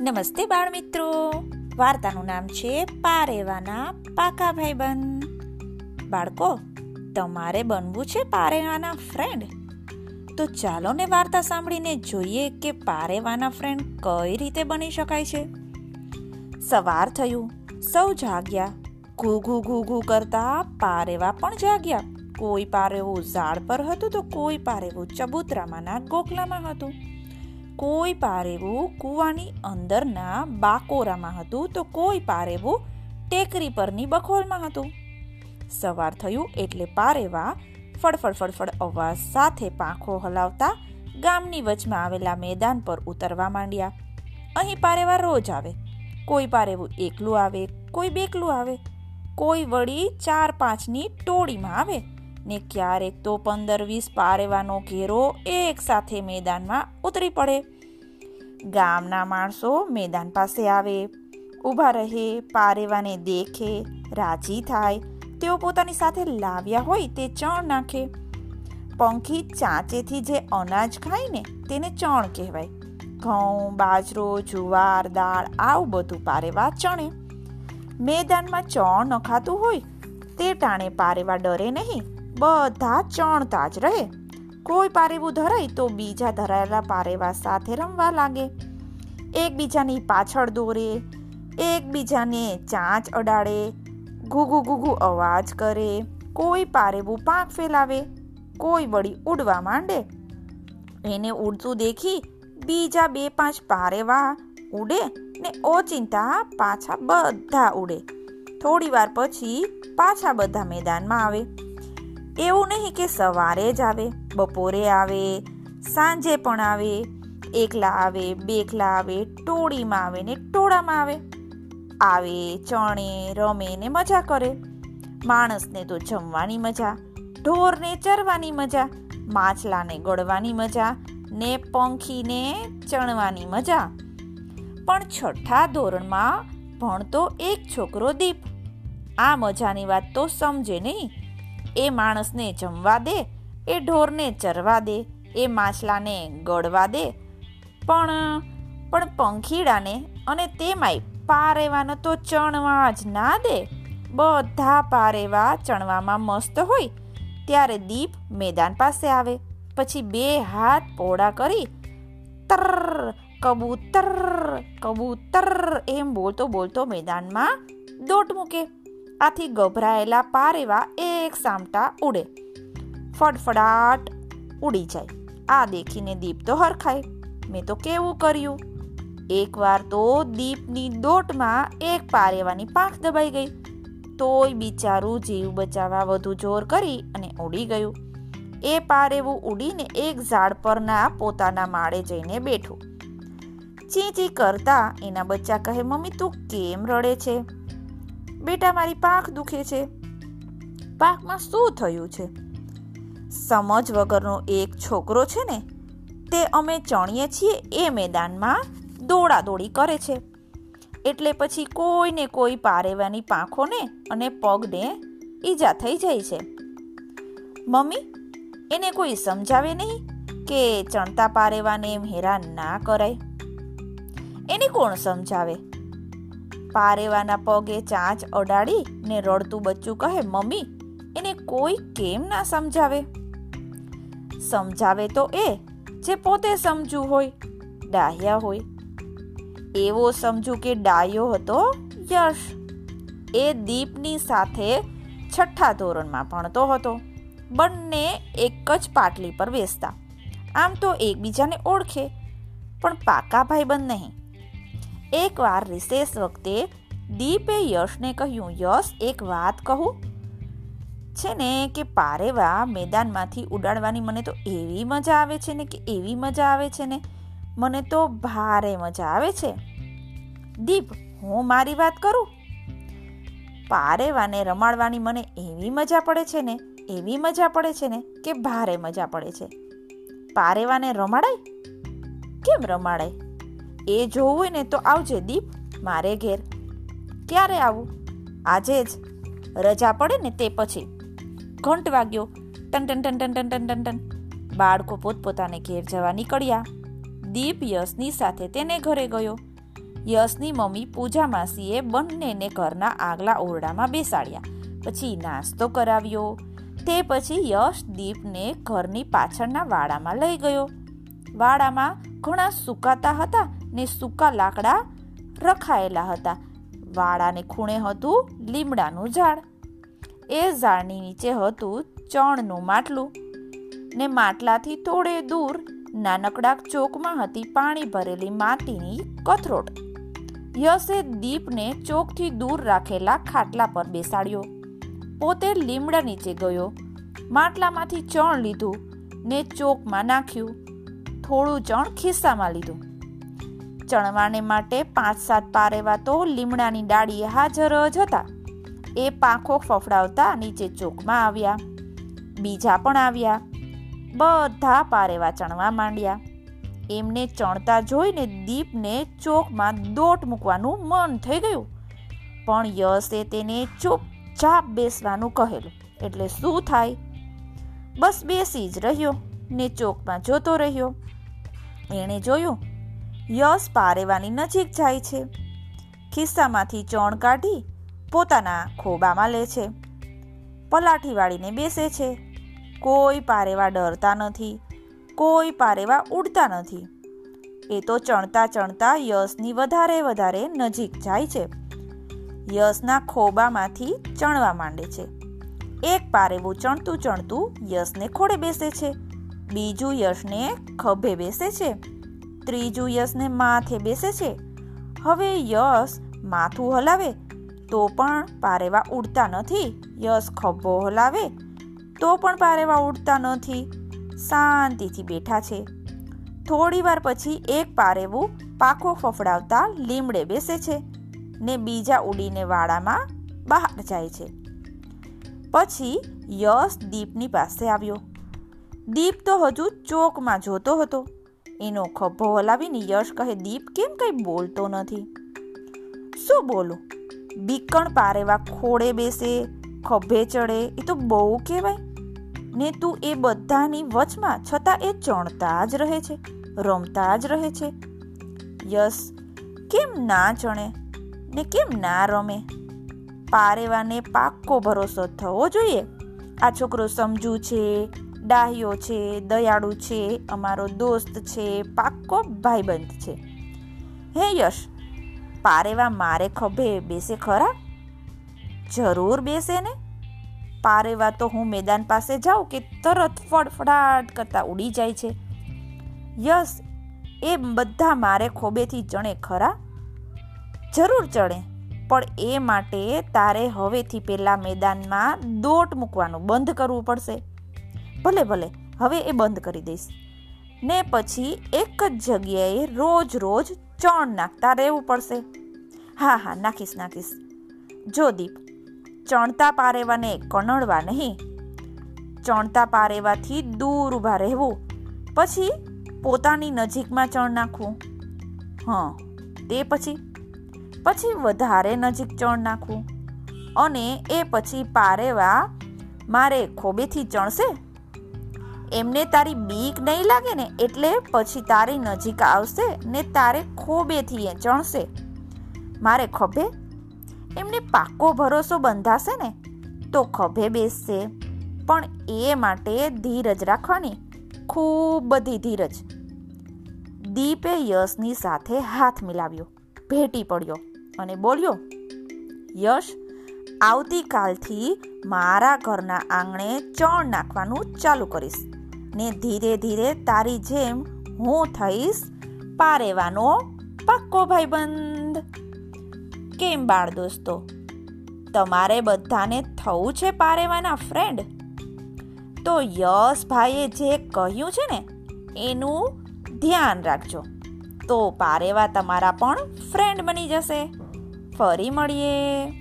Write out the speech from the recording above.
નમસ્તે બાળ મિત્રો વાર્તાનું નામ છે પારેવાના પાકા ભાઈબંધ. બાળકો, તમારે બનવું છે પારેવાના ફ્રેન્ડ તો ચાલો ને વાર્તા સાંભળીને જોઈએ કે પારેવાના ફ્રેન્ડ કઈ રીતે બની શકાય છે. સવાર થયું, સૌ જાગ્યા. ઘૂ ઘૂ ઘૂ ઘૂ કરતા પારેવા પણ જાગ્યા. કોઈ પારેવું ઝાડ પર હતું તો કોઈ પારેવું ચબૂતરામાંના ગોખલામાં હતું. કોઈ પારેવું કૂવાની અંદરના બાકોરામાં હતું તો કોઈ પારેવું ટેકરી પરની બખોલમાં હતું. સવાર થયું એટલે પારેવા ફડફડ ફડફડ અવાજ સાથે પાંખો હલાવતા ગામની વચમાં આવેલા મેદાન પર ઉતરવા માંડ્યા. અહીં પારેવા રોજ આવે. કોઈ પારેવું એકલું આવે, કોઈ બેકલું આવે. કોઈ વળી ચાર પાંચની ટોળીમાં આવે. ને ક્યારેક તો પંદર વીસ પારેવાનો ઘેરો એક સાથે મેદાનમાં ઉતરી પડે. ગામના માણસો મેદાન પાસે આવે. ઊભા રહે, પારેવાને દેખે, રાજી થાય. તેઓ પોતાની સાથે લાવ્યા હોય તે ચણ નાખે. પંખી ચાંચેથી જે અનાજ ખાય ને તેને ચણ કહેવાય. ઘઉં, બાજરો, જુવાર, દાળ આવું બધું પારેવા ચણે. મેદાનમાં ચણ નખાતું હોય તે ટાણે પારેવા ડરે નહીં. બધા ચણતા જ રહે. કોઈ પારેવું ધરાય તો બીજા ધરાયેલા પારેવા સાથે રમવા લાગે. એકબીજાની પાછળ દોરે, એકબીજાને ચાંચ અડાડે ઘૂઘુ ઘૂઘુ અવાજ કરે. કોઈ પારેવું પાંખ ફેલાવે, કોઈ વળી ઉડવા માંડે. એને ઉડતું દેખી બીજા બે પાંચ પારેવા ઉડે ને ઓચિંતા પાછા બધા ઉડે. થોડી વાર પછી પાછા બધા મેદાનમાં આવે. એવું નહીં કે સવારે જ આવે, બપોરે આવે, સાંજે પણ આવે, એકલા આવે, બેકલા આવે, ટોળીમાં આવે ને ટોળામાં આવે. આવે, ચણે, રમે ને મજા કરે. માણસને તો જમવાની મજા, ઢોરને ચરવાની મજા, માછલાને ગળવાની મજા, ને પંખીને ચણવાની મજા. પણ છઠ્ઠા ધોરણમાં ભણતો એક છોકરો દીપ. આ મજાની વાત તો સમજે નહીં. એ માણસને જમવા દે, એ ઢોરને ચરવા દે, એ માછલાને ગળવા દે. પણ પણ પંખીડાને અને તેમાંય પારેવાનો તો ચણવા જ ના દે. બધા પારેવા ચણવામાં મસ્ત હોય. ત્યારે દીપ મેદાન પાસે આવે. પછી બે હાથ પોળા કરી તર કબૂતર કબૂતર, એમ બોલતો બોલતો મેદાનમાં દોટ મૂકે. આથી ગભરાયેલા પારેવા એક સામટા ઉડે. ફડફડાટ ઉડી જાય. આ દેખીને દીપ તો હરખાય. મેં તો કેવું કર્યું? એકવાર તો દીપની દોટમાં એક પારેવાની પાંખ દબાઈ ગઈ. તોય બિચારું જીવ બચાવવા વધુ જોર કરી અને ઉડી ગયું. એ પારેવું ઉડીને એક ઝાડ પરના પોતાના માળે જઈને બેઠું. ચીચી કરતા એના બચ્ચા કહે, મમ્મી, તું કેમ રડે છે? બેટા, મારી પાંખ દુખે છે. પાંખમાં શું થયું છે? સમજ વગરનો એક છોકરો છે ને, તે અમે ચણીએ છીએ એ મેદાનમાં દોડા દોડી કરે છે. એટલે પછી કોઈને કોઈ પારેવાની પાંખોને અને પગને ઈજા થઈ જાય છે. મમ્મી, એને કોઈ સમજાવે નહીં કે ચણતા પારેવાને એમ હેરાન ના કરાય. એને કોણ સમજાવે? પારેવાના પગે ચાંચ અડાડી ને રડતું બચ્ચું કહે, મમ્મી, એને કોઈ કેમ ના સમજાવે? સમજાવે તો એ જે પોતે સમજુ હોય, ડાહ્યા હોય. એવો સમજુ કે ડાયો હતો યશ. એ દીપની સાથે છઠ્ઠા ધોરણમાં ભણતો હતો. બંને એક જ પાટલી પર બેસતા. આમ તો એકબીજાને ઓળખે, પણ પાકા ભાઈબંધ નહીં. એકવાર રિસેસ વખતે દીપે યશને કહ્યું, યશ, એક વાત કહું? છે ને કે પારેવા મેદાનમાંથી ઉડાડવાની મને તો એવી મજા આવે છે ને કે એવી મજા આવે છે ને? મને તો ભારે મજા આવે છે. દીપ, હું મારી વાત કરું? પારેવાને રમાડવાની મને એવી મજા પડે છે ને, એવી મજા પડે છે ને કે ભારે મજા પડે છે? પારેવાને રમાડાય? કેમ રમાડાય? એ જોવું હોય ને તો આવજે દીપ, મારે ઘેર. ક્યારે આવું? આજે જ. રજા પડે ને તે પછી. ઘંટ વાગ્યો. ટન ટન ટન ટન ટન ટન ટન બાળકો પોતપોતાને ઘેર જવા નીકળ્યા. દીપ યશની સાથે તેને ઘરે ગયો. યશની મમ્મી પૂજા માસીએ બંનેને ઘરના આગલા ઓરડામાં બેસાડ્યા. પછી નાસ્તો કરાવ્યો. તે પછી યશ દીપને ઘરની પાછળના વાડામાં લઈ ગયો. વાડામાં ઘણા સુકાતા હતા ને સૂકા લાકડા રખાયેલા હતા. વાડાને ખૂણે હતું લીમડાનું ઝાડ. એ ઝાડની નીચે હતું ચણનું માટલું ને માટલાથી થોડે દૂર નાનકડા ચોકમાં હતી પાણી ભરેલી માટીની કથરોટ. યશે દીપને ચોકથી દૂર રાખેલા ખાટલા પર બેસાડ્યો. પોતે લીમડા નીચે ગયો. માટલામાંથી ચણ લીધું ને ચોકમાં નાખ્યું. થોડું ચણ ખિસ્સામાં લીધું. ચણવાને માટે પાંચ સાત પારેવા તો લીમડાની ડાળીએ હાજર જ હતા. એ પાંખો ફફડાવતા નીચે ચોકમાં આવ્યા. બીજા પણ આવ્યા. બધા પારેવા ચણવા માંડ્યા. એમને ચણતા જોઈને દીપને ચોકમાં દોટ મૂકવાનું મન થઈ ગયું. પણ યશે તેને ચૂપચાપ બેસવાનું કહેલું. એટલે શું થાય? બસ બેસી જ રહ્યો ને ચોકમાં જોતો રહ્યો. એણે જોયું યશ પારેવાની નજીક જાય છે. ખિસ્સામાંથી ચણ કાઢી પોતાના ખોબામાં લે છે. પલાઠી વાળીને બેસે છે. કોઈ પારેવા ડરતા નથી. કોઈ પારેવા ઉડતા નથી. એ તો ચણતા ચણતા યશની વધારે વધારે નજીક જાય છે. યશના ખોબામાંથી ચણવા માંડે છે. એક પારેવું ચણતું ચણતું યશને ખોડે બેસે છે. બીજું યશને ખભે બેસે છે. ત્રીજું યશને માથે બેસે છે. હવે યશ માથું હલાવે તો પણ પારેવા ઉડતા નથી. યશ ખભો હલાવે તો પણ પારેવા ઉડતા નથી. શાંતિથી બેઠા છે. થોડી વાર પછી એક પારેવું પાખો ફફડાવતા લીમડે બેસે છે ને બીજા ઉડીને વાડામાં બહાર જાય છે. પછી યશ દીપની પાસે આવ્યો. દીપ તો હજુ ચોકમાં જોતો હતો. એનો ખભો હલાવીને યશ કહે, દીપ, કેમ કંઈ બોલતો નથી? શું બોલું? બીકણ પારેવા ખોડે બેસે, ખભે ચડે, એ તો બહુ કહેવાય. ને તું એ બધાની વચમાં છતાં એ ચણતા જ રહે છે, રમતા જ રહે છે. યસ કેમ ના ચણે? ને કેમ ના રમે? પારેવાને પાક્કો ભરોસો થવો જોઈએ. આ છોકરો સમજુ છે ડાહ્યો છે, દયાળુ છે, અમારો દોસ્ત છે, પાક્કો ભાઈબંધ છે. હે યશ પારેવા મારે ખભે બેસે ખરા? જરૂર બેસે ને? પારેવા તો હું મેદાન પાસે જાઉં કે તરત ફડફડાટ કરતા ઉડી જાય છે. યસ એ બધા મારે ખોબેથી ચણે ખરા? જરૂર ચડે પણ એ માટે તારે હવેથી પહેલાં મેદાનમાં દોટ મૂકવાનું બંધ કરવું પડશે. ભલે ભલે, હવે એ બંધ કરી દઈશ. ને પછી એક જ જગ્યાએ રોજ રોજ ચણ નાખતા રહેવું પડશે. હા હા, નાખીશ નાખીશ. જો દીપ, ચણતા પારેવાને કણડવા નહીં. ચણતા પારેવાથી દૂર ઊભા રહેવું. પછી પોતાની નજીકમાં ચણ નાખવું. હં, તે પછી. પછી વધારે નજીક ચણ નાખવું. અને એ પછી પારેવા મારે ખોબેથી ચણશે? એમને તારી બીક નહીં લાગે ને એટલે પછી તારી નજીક આવશે ને તારે ખોબેથી એ ચણશે મારે ખભે? એમને પાકો ભરોસો બંધાશે ને, તો ખભે બેસશે. પણ એ માટે ધીરજ રાખવાની, ખૂબ બધી ધીરજ. દીપે યશની સાથે હાથ મિલાવ્યો, ભેટી પડ્યો અને બોલ્યો, યશ, આવતીકાલથી મારા ઘરના આંગણે ચણ નાખવાનું ચાલુ કરીશ. ને ધીરે ધીરે તારી જેમ હું થઈશ પારેવાનો પાક્કો ભાઈબંધ. કેમ બાળ દોસ્તો? તમારે બધાને થવું છે પારેવાના ફ્રેન્ડ તો યશ ભાઈએ જે કહ્યું છે ને, એનું ધ્યાન રાખજો. તો પારેવા તમારા પણ ફ્રેન્ડ બની જશે. ફરી મળીએ.